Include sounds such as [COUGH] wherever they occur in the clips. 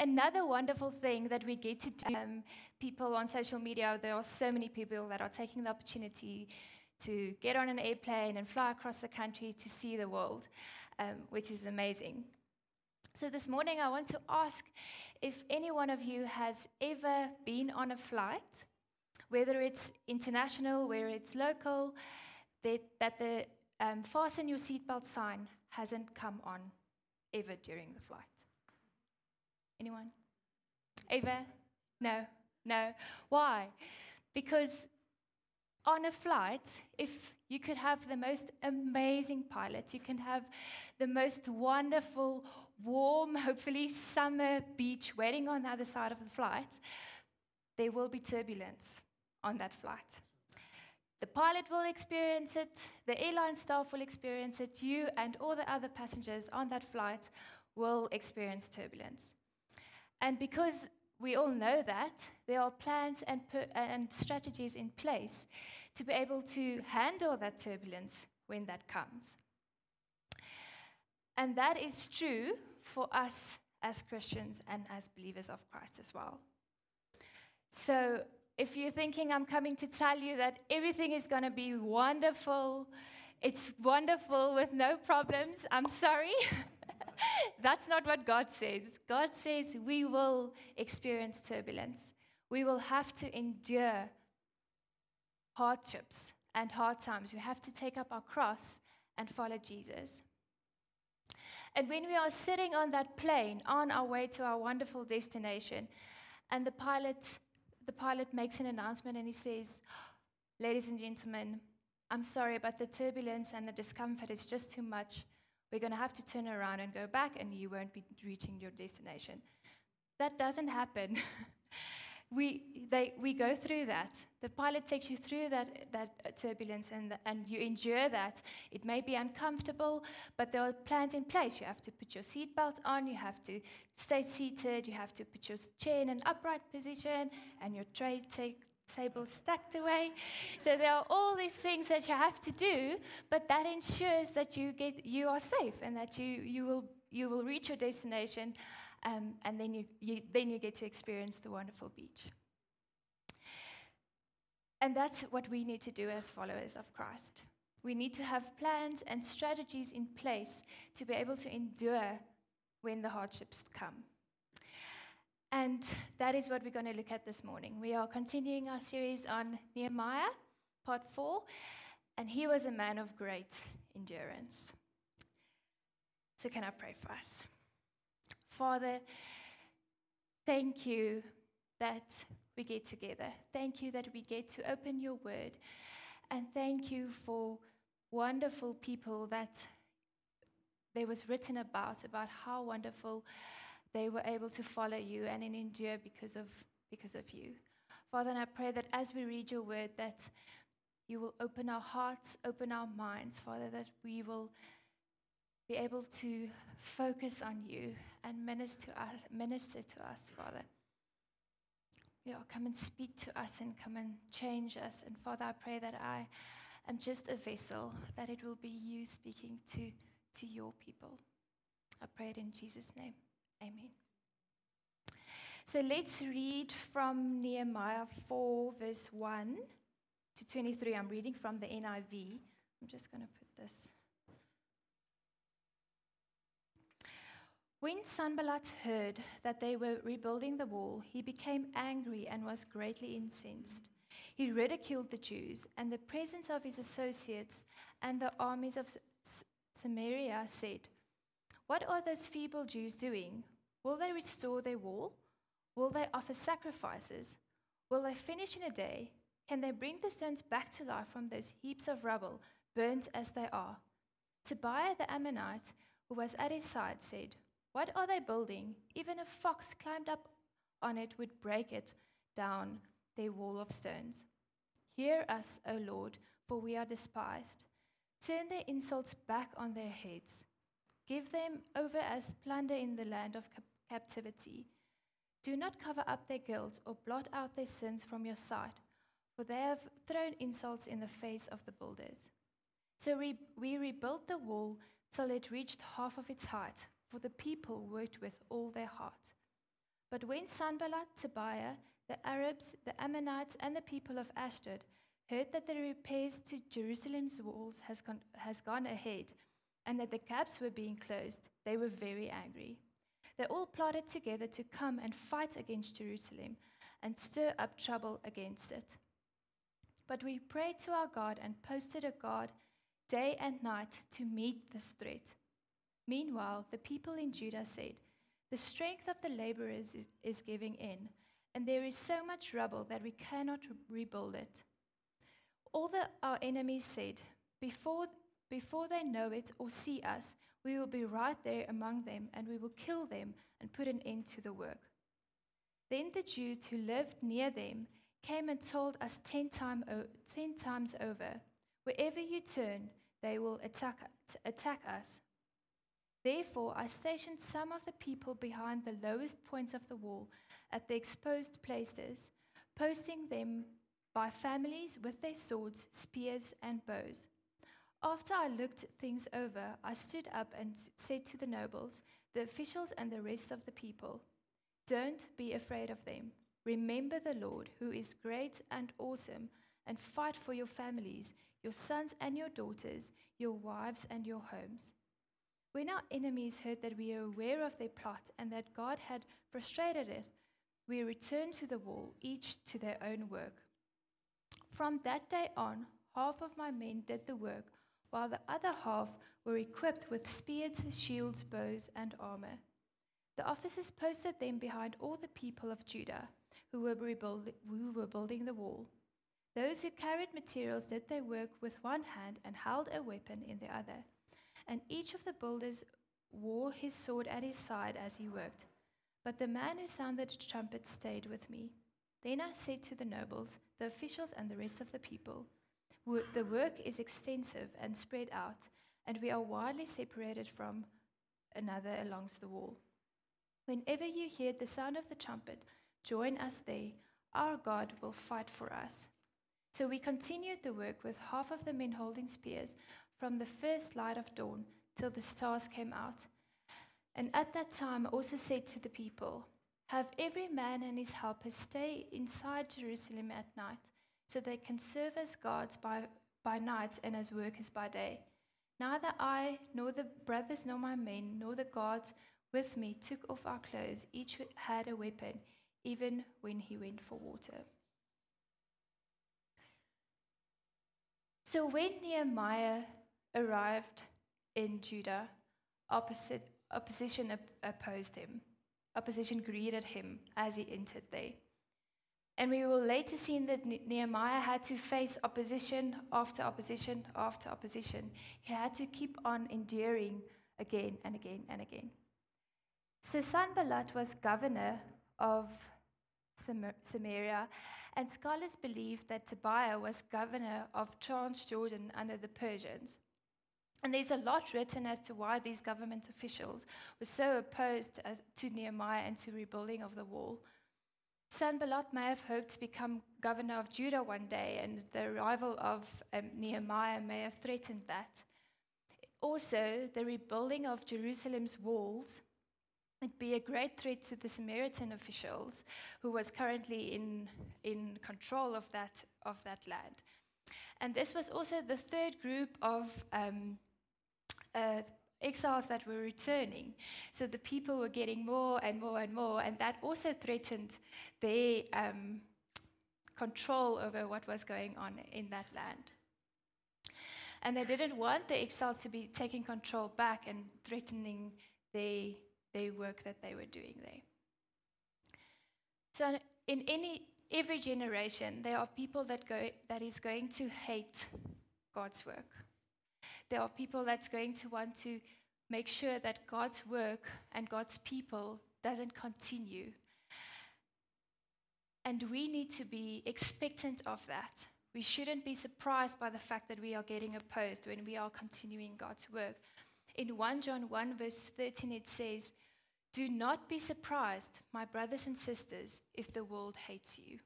Another wonderful thing that we get to do, um, people on social media, there are so many people that are taking the opportunity to get on an airplane and fly across the country to see the world, um, which is amazing. So, this morning I want to ask if any one of you has ever been on a flight, whether it's international, whether it's local, that, that the um, fasten your seatbelt sign hasn't come on ever during the flight. Anyone? Ever? No, no. Why? Because on a flight, if you could have the most amazing pilot, you can have the most wonderful, warm, hopefully summer beach waiting on the other side of the flight, there will be turbulence on that flight. The pilot will experience it, the airline staff will experience it, you and all the other passengers on that flight will experience turbulence. And because we all know that, there are plans and, per- and strategies in place to be able to handle that turbulence when that comes. And that is true for us as Christians and as believers of Christ as well. So, if you're thinking I'm coming to tell you that everything is going to be wonderful, it's wonderful with no problems, I'm sorry. [LAUGHS] [LAUGHS] That's not what God says. God says we will experience turbulence. We will have to endure hardships and hard times. We have to take up our cross and follow Jesus. And when we are sitting on that plane on our way to our wonderful destination, and the pilot, the pilot makes an announcement and he says, Ladies and gentlemen, I'm sorry, but the turbulence and the discomfort is just too much. We're going to have to turn around and go back, and you won't be reaching your destination. That doesn't happen. [LAUGHS] we, they, we go through that. The pilot takes you through that, that turbulence and, the, and you endure that. It may be uncomfortable, but there are plans in place. You have to put your seatbelt on, you have to stay seated, you have to put your chair in an upright position, and your tray take, table stacked away. So there are all these things that you have to do, but that ensures that you, get, you are safe and that you, you, will, you will reach your destination um, and then you, you, then you get to experience the wonderful beach. And that's what we need to do as followers of Christ. We need to have plans and strategies in place to be able to endure when the hardships come. And that is what we're going to look at this morning. We are continuing our series on Nehemiah, part four, and he was a man of great endurance. So, can I pray for us? Father, thank you that we get together. Thank you that we get to open your word. And thank you for wonderful people that there was written about, about how wonderful they were able to follow you and endure because of, because of you. Father, and I pray that as we read your word, that you will open our hearts, open our minds, Father, that we will be able to focus on you and minister to us, minister to us, Father. Yeah, come and speak to us and come and change us. And Father, I pray that I am just a vessel, that it will be you speaking to, to your people. I pray it in Jesus' name. Amen. So let's read from Nehemiah 4, verse 1 to 23. I'm reading from the NIV. I'm just going to put this. When Sanballat heard that they were rebuilding the wall, he became angry and was greatly incensed. He ridiculed the Jews, and the presence of his associates and the armies of Samaria said, What are those feeble Jews doing? Will they restore their wall? Will they offer sacrifices? Will they finish in a day? Can they bring the stones back to life from those heaps of rubble, burnt as they are? Tobiah the Ammonite, who was at his side, said, what are they building? Even a fox climbed up on it would break it down, their wall of stones. Hear us, O Lord, for we are despised. Turn their insults back on their heads. Give them over as plunder in the land of cap- captivity. Do not cover up their guilt or blot out their sins from your sight, for they have thrown insults in the face of the builders. So re- we rebuilt the wall till it reached half of its height for the people worked with all their heart. But when Sanballat, Tobiah, the Arabs, the Ammonites, and the people of Ashdod heard that the repairs to Jerusalem's walls has gone, has gone ahead and that the gaps were being closed, they were very angry. They all plotted together to come and fight against Jerusalem and stir up trouble against it. But we prayed to our God and posted a guard day and night to meet this threat. Meanwhile, the people in Judah said, The strength of the laborers is, giving in, and there is so much rubble that we cannot re- rebuild it. All that our enemies said, before, before they know it or see us, we will be right there among them, and we will kill them and put an end to the work. Then the Jews who lived near them came and told us ten, time o- ten times over, Wherever you turn, they will attack, attack us. Therefore, I stationed some of the people behind the lowest points of the wall at the exposed places, posting them by families with their swords, spears, and bows. After I looked things over, I stood up and said to the nobles, the officials, and the rest of the people, Don't be afraid of them. Remember the Lord, who is great and awesome, and fight for your families, your sons and your daughters, your wives and your homes. When our enemies heard that we were aware of their plot and that God had frustrated it, we returned to the wall, each to their own work. From that day on, half of my men did the work, while the other half were equipped with spears, shields, bows, and armor. The officers posted them behind all the people of Judah who were, rebuild- who were building the wall. Those who carried materials did their work with one hand and held a weapon in the other. And each of the builders wore his sword at his side as he worked. But the man who sounded the trumpet stayed with me. Then I said to the nobles, the officials, and the rest of the people, "Wo- The work is extensive and spread out, and we are widely separated from another along the wall. Whenever you hear the sound of the trumpet, join us there. Our God will fight for us. So we continued the work with half of the men holding spears from the first light of dawn till the stars came out. And at that time I also said to the people, Have every man and his helper stay inside Jerusalem at night, so they can serve as guards by, by night and as workers by day. Neither I, nor the brothers, nor my men, nor the guards with me took off our clothes. Each had a weapon, even when he went for water. So when Nehemiah arrived in Judah, opposite, opposition opposed him. Opposition greeted him as he entered there. And we will later see that Nehemiah had to face opposition after opposition after opposition. He had to keep on enduring again and again and again. So Sanballat was governor of Samaria, and scholars believe that Tobiah was governor of Transjordan under the Persians. And there's a lot written as to why these government officials were so opposed to Nehemiah and to rebuilding of the wall. Sanballat may have hoped to become governor of Judah one day, and the arrival of um, Nehemiah may have threatened that. Also, the rebuilding of Jerusalem's walls would be a great threat to the Samaritan officials who was currently in, in control of that, of that land. And this was also the third group of um, uh, exiles that were returning. So the people were getting more and more and more, and that also threatened their um, control over what was going on in that land. And they didn't want the exiles to be taking control back and threatening their, their work that they were doing there. So in any every generation, there are people that go that is going to hate God's work. There are people that's going to want to make sure that God's work and God's people doesn't continue. And we need to be expectant of that. We shouldn't be surprised by the fact that we are getting opposed when we are continuing God's work. In 1 John 1, verse 13, it says, Do not be surprised, my brothers and sisters, if the world hates you.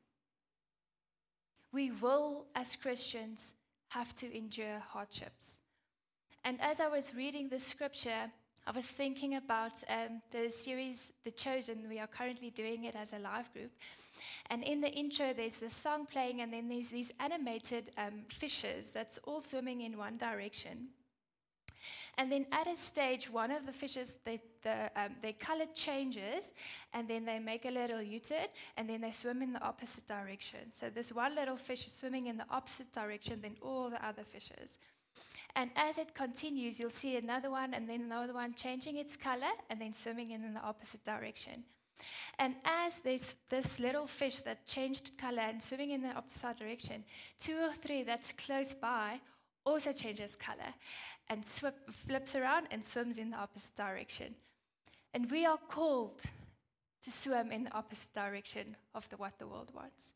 We will, as Christians, have to endure hardships. And as I was reading the scripture, I was thinking about um, the series The Chosen. We are currently doing it as a live group. And in the intro, there's the song playing, and then there's these animated um, fishes that's all swimming in one direction. And then at a stage, one of the fishes, they, the, um, their color changes, and then they make a little U-turn, and then they swim in the opposite direction. So this one little fish is swimming in the opposite direction than all the other fishes. And as it continues, you'll see another one, and then another one changing its color, and then swimming in the opposite direction. And as there's this little fish that changed color and swimming in the opposite direction, two or three that's close by also changes color and swip, flips around and swims in the opposite direction. And we are called to swim in the opposite direction of the, what the world wants.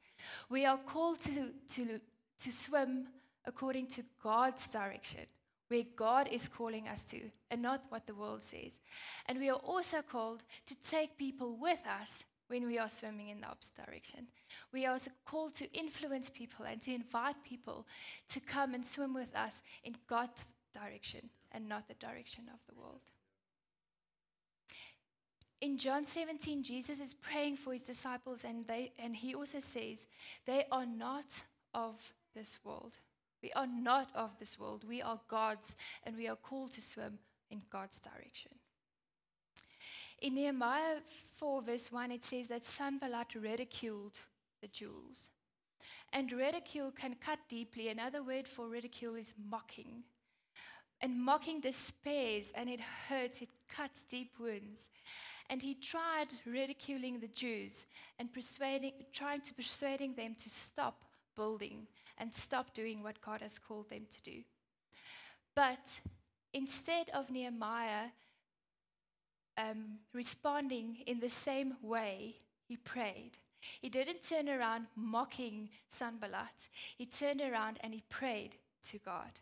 We are called to, to, to swim according to God's direction, where God is calling us to, and not what the world says. And we are also called to take people with us when we are swimming in the opposite direction. We are also called to influence people and to invite people to come and swim with us in God's direction and not the direction of the world. In John 17, Jesus is praying for his disciples, and, they, and he also says, They are not of this world. We are not of this world. We are God's, and we are called to swim in God's direction. In Nehemiah 4, verse 1, it says that Sanballat ridiculed the Jews. And ridicule can cut deeply. Another word for ridicule is mocking. And mocking despairs and it hurts, it cuts deep wounds. And he tried ridiculing the Jews and persuading, trying to persuading them to stop building and stop doing what God has called them to do. But instead of Nehemiah um, responding in the same way, he prayed. He didn't turn around mocking Sanballat. He turned around and he prayed to God.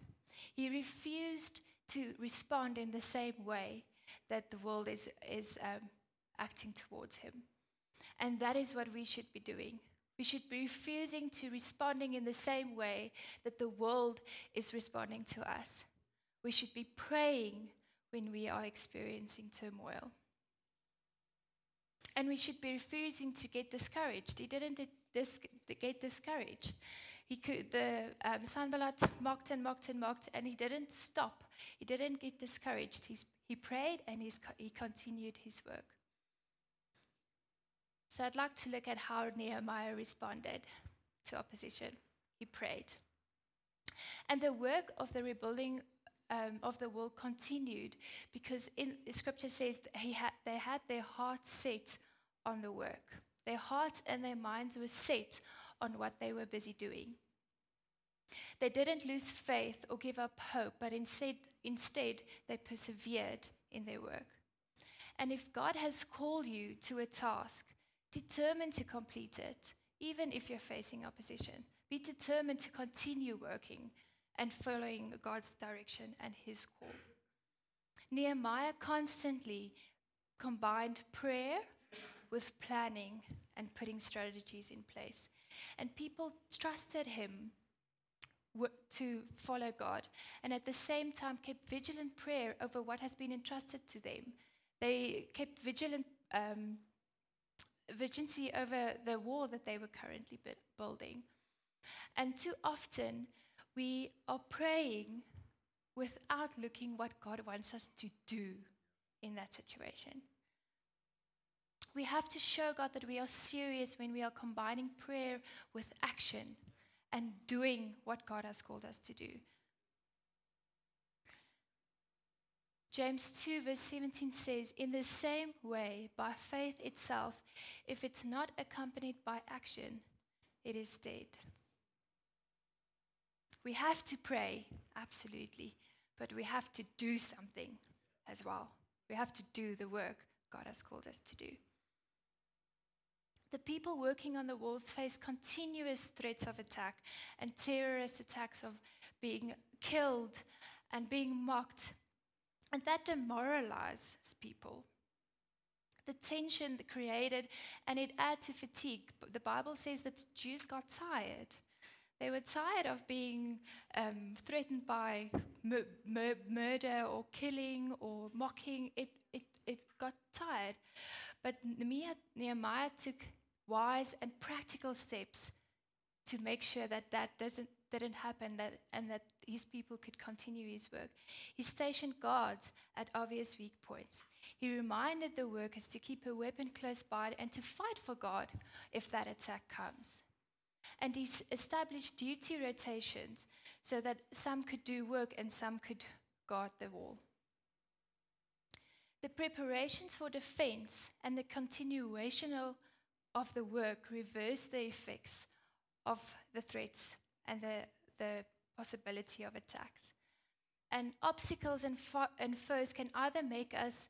He refused to respond in the same way that the world is, is um, acting towards him. And that is what we should be doing. We should be refusing to responding in the same way that the world is responding to us. We should be praying when we are experiencing turmoil. And we should be refusing to get discouraged. He didn't dis- get discouraged. He could, the um, Sanballat mocked and mocked and mocked, and he didn't stop. He didn't get discouraged. He's, he prayed and he's, he continued his work. So I'd like to look at how Nehemiah responded to opposition. He prayed. And the work of the rebuilding um, of the world continued because in scripture says had, they had their hearts set on the work. Their hearts and their minds were set on what they were busy doing. They didn't lose faith or give up hope, but instead, instead they persevered in their work. And if God has called you to a task, determined to complete it, even if you're facing opposition. Be determined to continue working and following God's direction and His call. Nehemiah constantly combined prayer with planning and putting strategies in place. And people trusted him to follow God and at the same time kept vigilant prayer over what has been entrusted to them. They kept vigilant um, vigilancy over the wall that they were currently building. And too often, we are praying without looking what God wants us to do in that situation. We have to show God that we are serious when we are combining prayer with action and doing what God has called us to do. James 2, verse 17 says, In the same way, by faith itself, if it's not accompanied by action, it is dead. We have to pray, absolutely, but we have to do something as well. We have to do the work God has called us to do. The people working on the walls face continuous threats of attack and terrorist attacks of being killed and being mocked and that demoralizes people. The tension that created, and it adds to fatigue. The Bible says that the Jews got tired. They were tired of being um, threatened by mur- mur- murder or killing or mocking. It, it, it got tired. But Nehemiah took wise and practical steps to make sure that that doesn't, didn't happen that, and that his people could continue his work. He stationed guards at obvious weak points. He reminded the workers to keep a weapon close by and to fight for God if that attack comes. And he established duty rotations so that some could do work and some could guard the wall. The preparations for defense and the continuation of the work reversed the effects of the threats and the, the possibility of attacks. And obstacles and, fo- and foes can either make us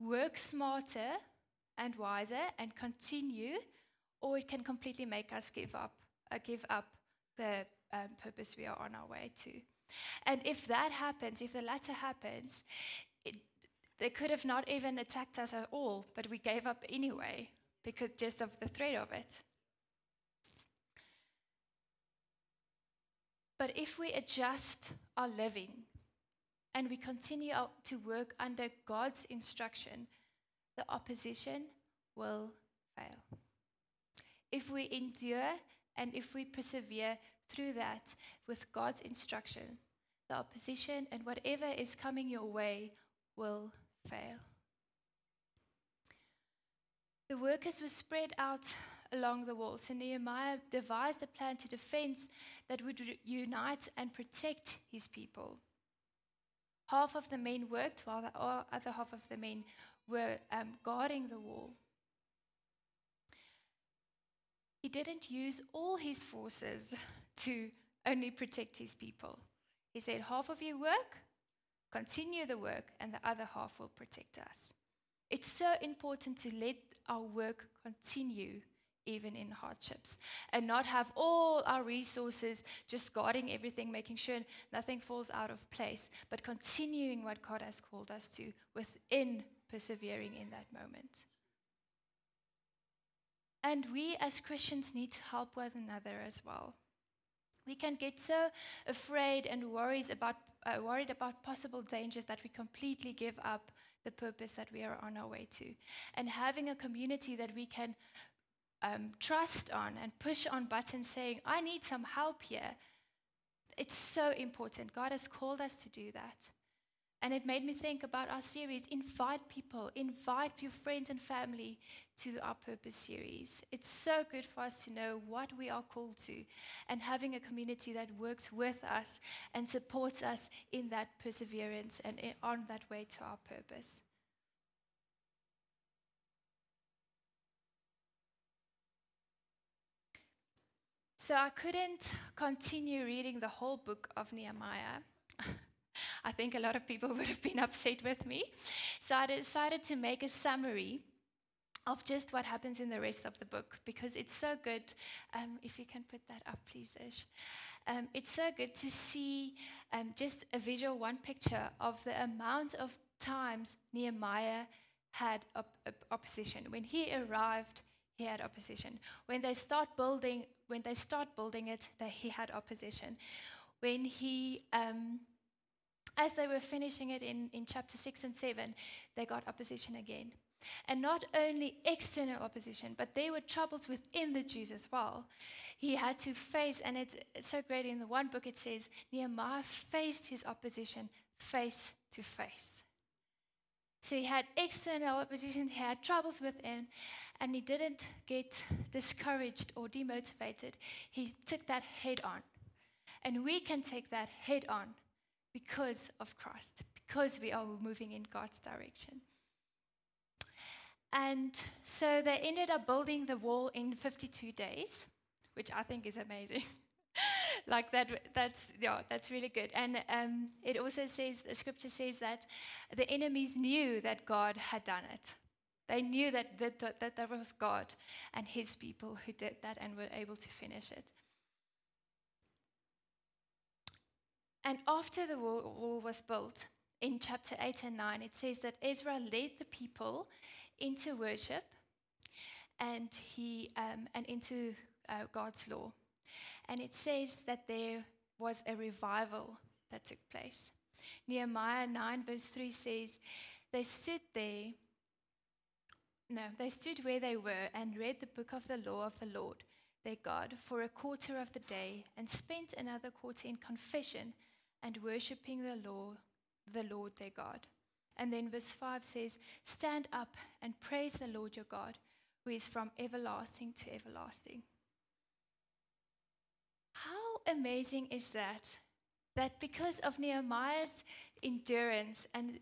work smarter and wiser and continue, or it can completely make us give up, uh, give up the um, purpose we are on our way to. And if that happens, if the latter happens, it, they could have not even attacked us at all, but we gave up anyway because just of the threat of it. But if we adjust our living and we continue to work under God's instruction, the opposition will fail. If we endure and if we persevere through that with God's instruction, the opposition and whatever is coming your way will fail. The workers were spread out along the walls, and Nehemiah devised a plan to defense that would unite and protect his people. Half of the men worked, while the other half of the men were um, guarding the wall. He didn't use all his forces to only protect his people. He said, Half of you work, continue the work, and the other half will protect us. It's so important to let our work continue even in hardships, and not have all our resources just guarding everything, making sure nothing falls out of place, but continuing what God has called us to within persevering in that moment. And we as Christians need to help one another as well. We can get so afraid and worries about, uh, worried about possible dangers that we completely give up the purpose that we are on our way to. And having a community that we can um, trust on and push on buttons saying, I need some help here. It's so important. God has called us to do that. And it made me think about our series invite people, invite your friends and family to our purpose series. It's so good for us to know what we are called to and having a community that works with us and supports us in that perseverance and on that way to our purpose. So I couldn't continue reading the whole book of Nehemiah. [LAUGHS] I think a lot of people [LAUGHS] would have been upset with me. So I decided to make a summary of just what happens in the rest of the book because it's so good. Um, if you can put that up, please, Ish. Um, it's so good to see um, just a visual, one picture of the amount of times Nehemiah had op- op- opposition. When he arrived, he had opposition. When they start building, when they start building it, they, he had opposition. When he, um, as they were finishing it in, in chapter six and seven, they got opposition again. And not only external opposition, but there were troubles within the Jews as well. He had to face, and it's, it's so great in the one book it says, Nehemiah faced his opposition face to face. So he had external opposition, he had troubles within, and he didn't get discouraged or demotivated. He took that head on. And we can take that head on because of Christ, because we are moving in God's direction. And so they ended up building the wall in 52 days, which I think is amazing. [LAUGHS] like that, that's yeah, that's really good. And um, it also says the scripture says that the enemies knew that God had done it. They knew that that, that, that that was God and His people who did that and were able to finish it. And after the wall, wall was built, in chapter 8 and 9, it says that Ezra led the people into worship and he um, and into uh, God's law. And it says that there was a revival that took place. Nehemiah 9, verse 3 says, They stood there, no, they stood where they were and read the book of the law of the Lord, their God, for a quarter of the day, and spent another quarter in confession and worshipping the law, the Lord their God. And then verse 5 says, Stand up and praise the Lord your God, who is from everlasting to everlasting. How amazing is that? That because of Nehemiah's endurance and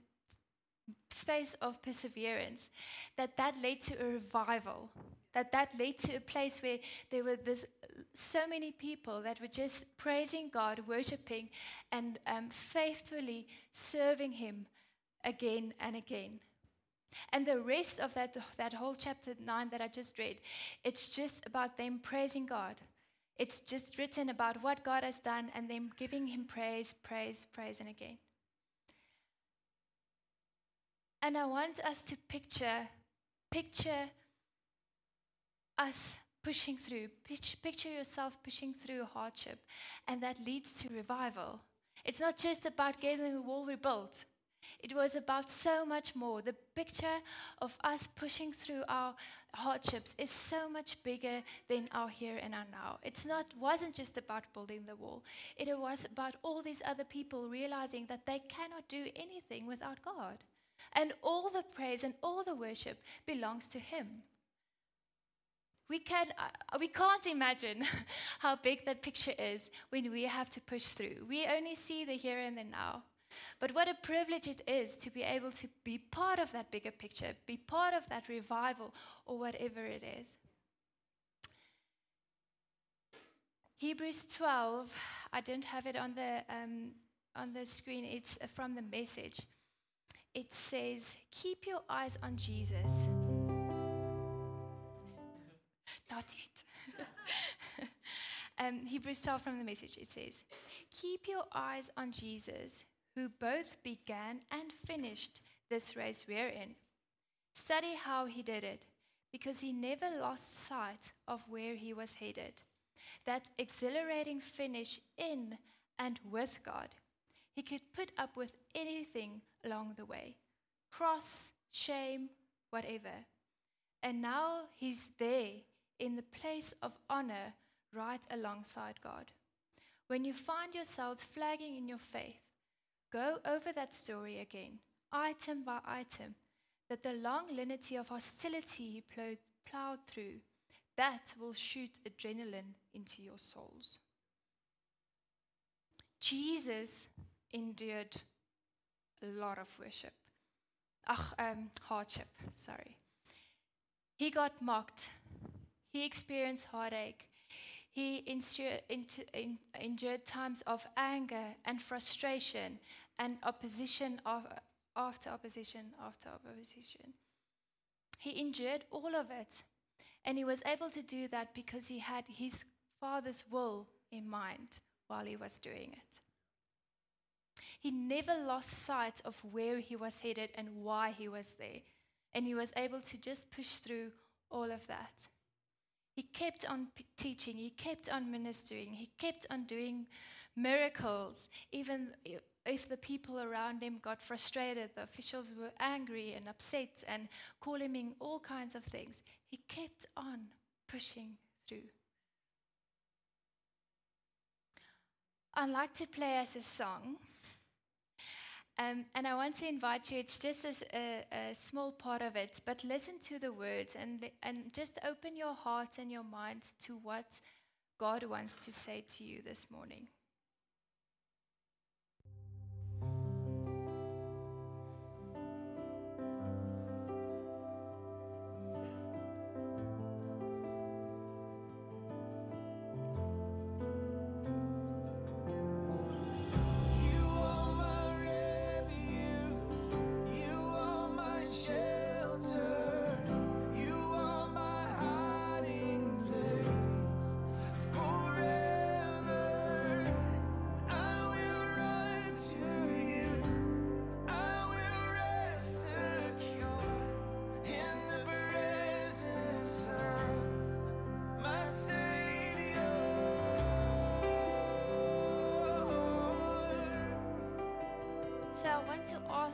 space of perseverance, that that led to a revival, that that led to a place where there were this, so many people that were just praising God, worshiping, and um, faithfully serving Him again and again. And the rest of that, that whole chapter 9 that I just read, it's just about them praising God. It's just written about what God has done and them giving Him praise, praise, praise, and again. And I want us to picture, picture us pushing through. Picture yourself pushing through hardship, and that leads to revival. It's not just about getting the wall rebuilt. It was about so much more. The picture of us pushing through our hardships is so much bigger than our here and our now. It's not wasn't just about building the wall. It was about all these other people realizing that they cannot do anything without God. And all the praise and all the worship belongs to him. We, can, uh, we can't imagine [LAUGHS] how big that picture is when we have to push through. We only see the here and the now. But what a privilege it is to be able to be part of that bigger picture, be part of that revival or whatever it is. Hebrews 12, I don't have it on the, um, on the screen, it's from the message. It says, Keep your eyes on Jesus. [LAUGHS] Not yet. [LAUGHS] um, Hebrews 12 from the message, it says, Keep your eyes on Jesus who both began and finished this race we're in. Study how he did it, because he never lost sight of where he was headed. That exhilarating finish in and with God. He could put up with anything along the way cross, shame, whatever. And now he's there in the place of honor right alongside God. When you find yourselves flagging in your faith, Go over that story again, item by item, that the long lineage of hostility he plowed, through, that will shoot adrenaline into your souls. Jesus endured a lot of worship. Ach, um, hardship, sorry. He got mocked. He experienced heartache. He endured times of anger and frustration and opposition after opposition after opposition. He endured all of it. And he was able to do that because he had his Father's will in mind while he was doing it. He never lost sight of where he was headed and why he was there. And he was able to just push through all of that. He kept on teaching, he kept on ministering, he kept on doing miracles, even if the people around him got frustrated, the officials were angry and upset and calling him all kinds of things. He kept on pushing through. I'd like to play us a song. Um, and I want to invite you, it's just as a, a, small part of it, but listen to the words and, and just open your heart and your mind to what God wants to say to you this morning.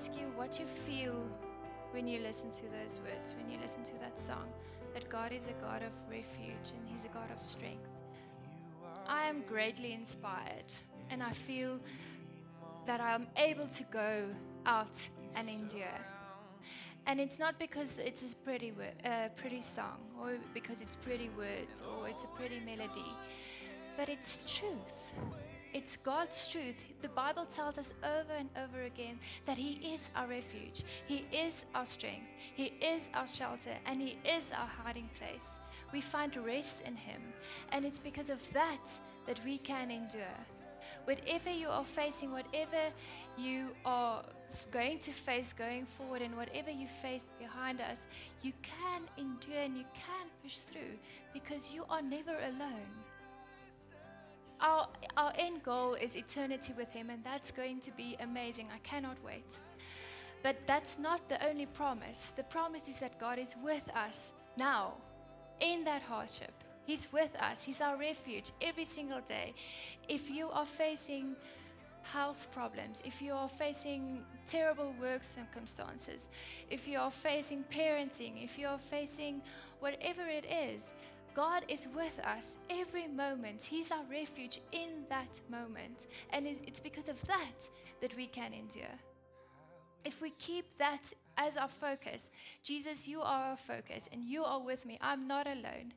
Ask you what you feel when you listen to those words, when you listen to that song, that God is a God of refuge and He's a God of strength. I am greatly inspired and I feel that I'm able to go out and endure. And it's not because it's a pretty, uh, pretty song or because it's pretty words or it's a pretty melody, but it's truth. It's God's truth. The Bible tells us over and over again that He is our refuge, He is our strength, He is our shelter, and He is our hiding place. We find rest in Him, and it's because of that that we can endure. Whatever you are facing, whatever you are going to face going forward, and whatever you face behind us, you can endure and you can push through because you are never alone our, our end goal is eternity with Him, and that's going to be amazing. I cannot wait. But that's not the only promise. The promise is that God is with us now in that hardship. He's with us, He's our refuge every single day. If you are facing health problems, if you are facing terrible work circumstances, if you are facing parenting, if you are facing whatever it is, God is with us every moment. He's our refuge in that moment. And it's because of that that we can endure. If we keep that as our focus, Jesus, you are our focus and you are with me. I'm not alone.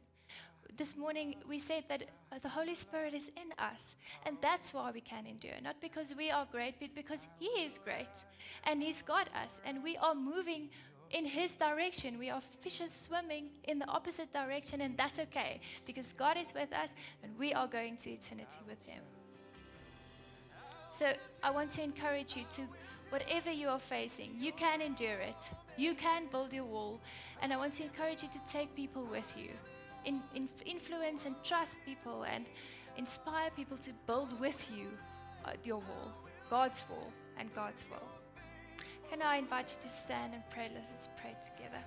This morning we said that uh, the Holy Spirit is in us, and that's why we can endure. Not because we are great, but because He is great and He's got us, and we are moving in His direction. We are fishes swimming in the opposite direction, and that's okay because God is with us and we are going to eternity with Him. So I want to encourage you to, whatever you are facing, you can endure it. You can build your wall. And I want to encourage you to take people with you, in, in, influence and trust people, and inspire people to build with you uh, your wall, God's wall, and God's will. Can I invite you to stand and pray? Let us pray together.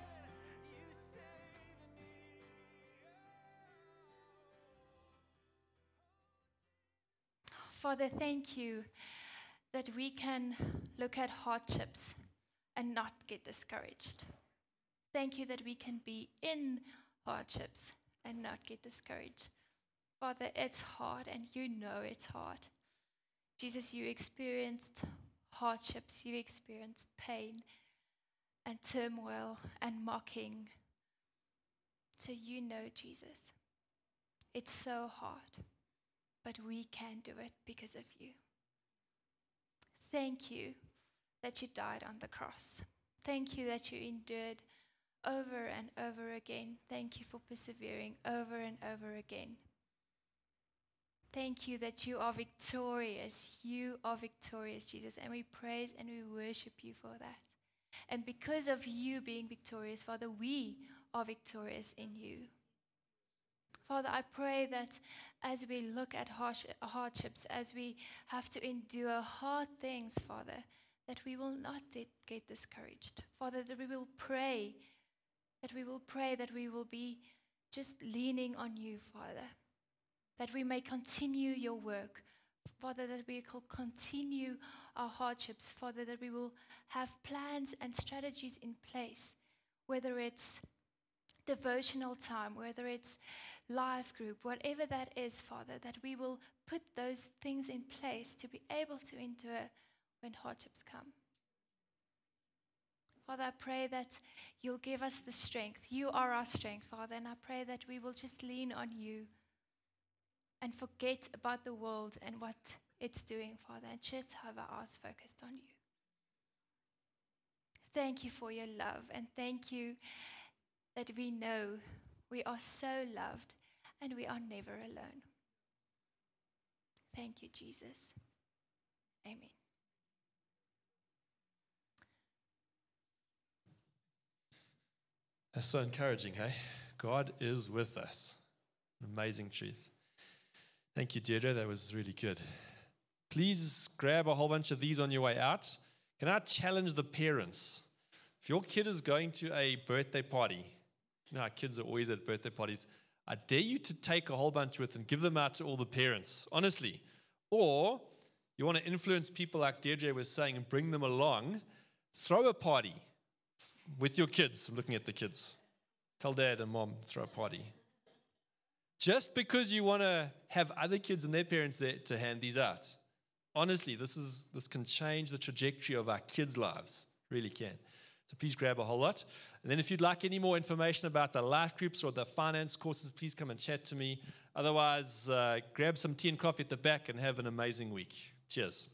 Father, thank you that we can look at hardships and not get discouraged. Thank you that we can be in hardships and not get discouraged. Father, it's hard and you know it's hard. Jesus, you experienced hardships, you experienced pain and turmoil and mocking. So you know, Jesus. It's so hard, but we can do it because of you. Thank you that you died on the cross. Thank you that you endured over and over again. Thank you for persevering over and over again. Thank you that you are victorious. You are victorious, Jesus. And we praise and we worship you for that. And because of you being victorious, Father, we are victorious in you. Father, I pray that as we look at hardships, as we have to endure hard things, Father, that we will not get discouraged. Father, that we will pray, that we will pray that we will be just leaning on you, Father that we may continue your work. Father, that we will continue our hardships. Father, that we will have plans and strategies in place, whether it's devotional time, whether it's life group, whatever that is, Father, that we will put those things in place to be able to endure when hardships come. Father, I pray that you'll give us the strength. You are our strength, Father, and I pray that we will just lean on you and forget about the world and what it's doing, Father, and just have our eyes focused on you. Thank you for your love, and thank you that we know we are so loved and we are never alone. Thank you, Jesus. Amen. That's so encouraging, hey? God is with us. Amazing truth. Thank you, Deirdre. That was really good. Please grab a whole bunch of these on your way out. Can I challenge the parents? If your kid is going to a birthday party, you know kids are always at birthday parties, I dare you to take a whole bunch with and give them out to all the parents, honestly. Or you want to influence people like Deirdre was saying and bring them along, throw a party with your kids. I'm looking at the kids. Tell dad and mom, throw a party. Just because you want to have other kids and their parents there to hand these out. Honestly, this is this can change the trajectory of our kids' lives. Really can. So please grab a whole lot. And then if you'd like any more information about the life groups or the finance courses, please come and chat to me. Otherwise, uh, grab some tea and coffee at the back and have an amazing week. Cheers.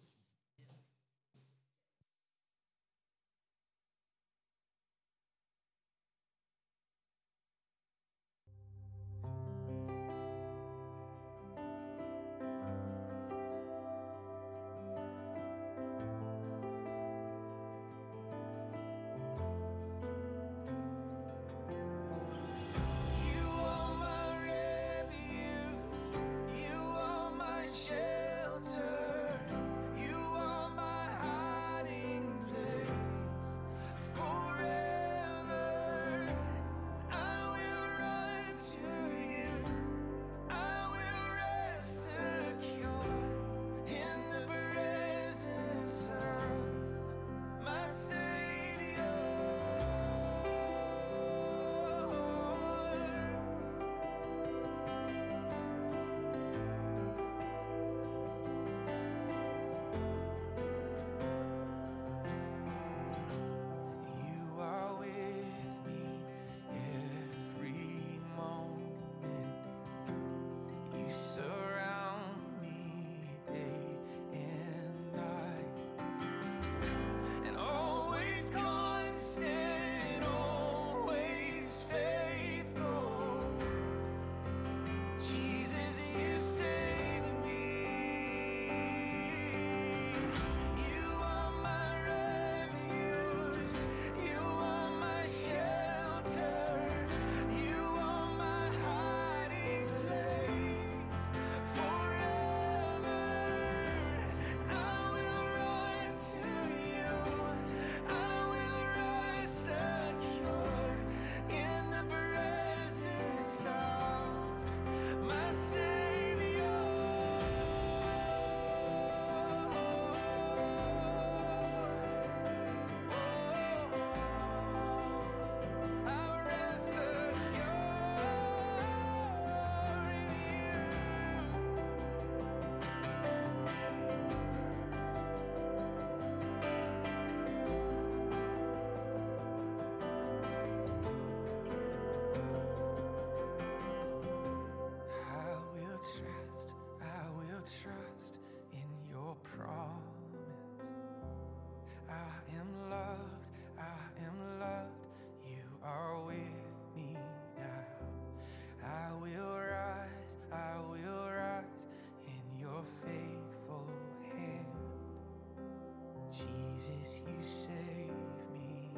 Jesus, you save me.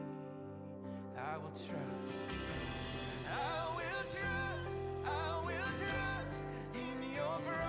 I will trust. I will trust.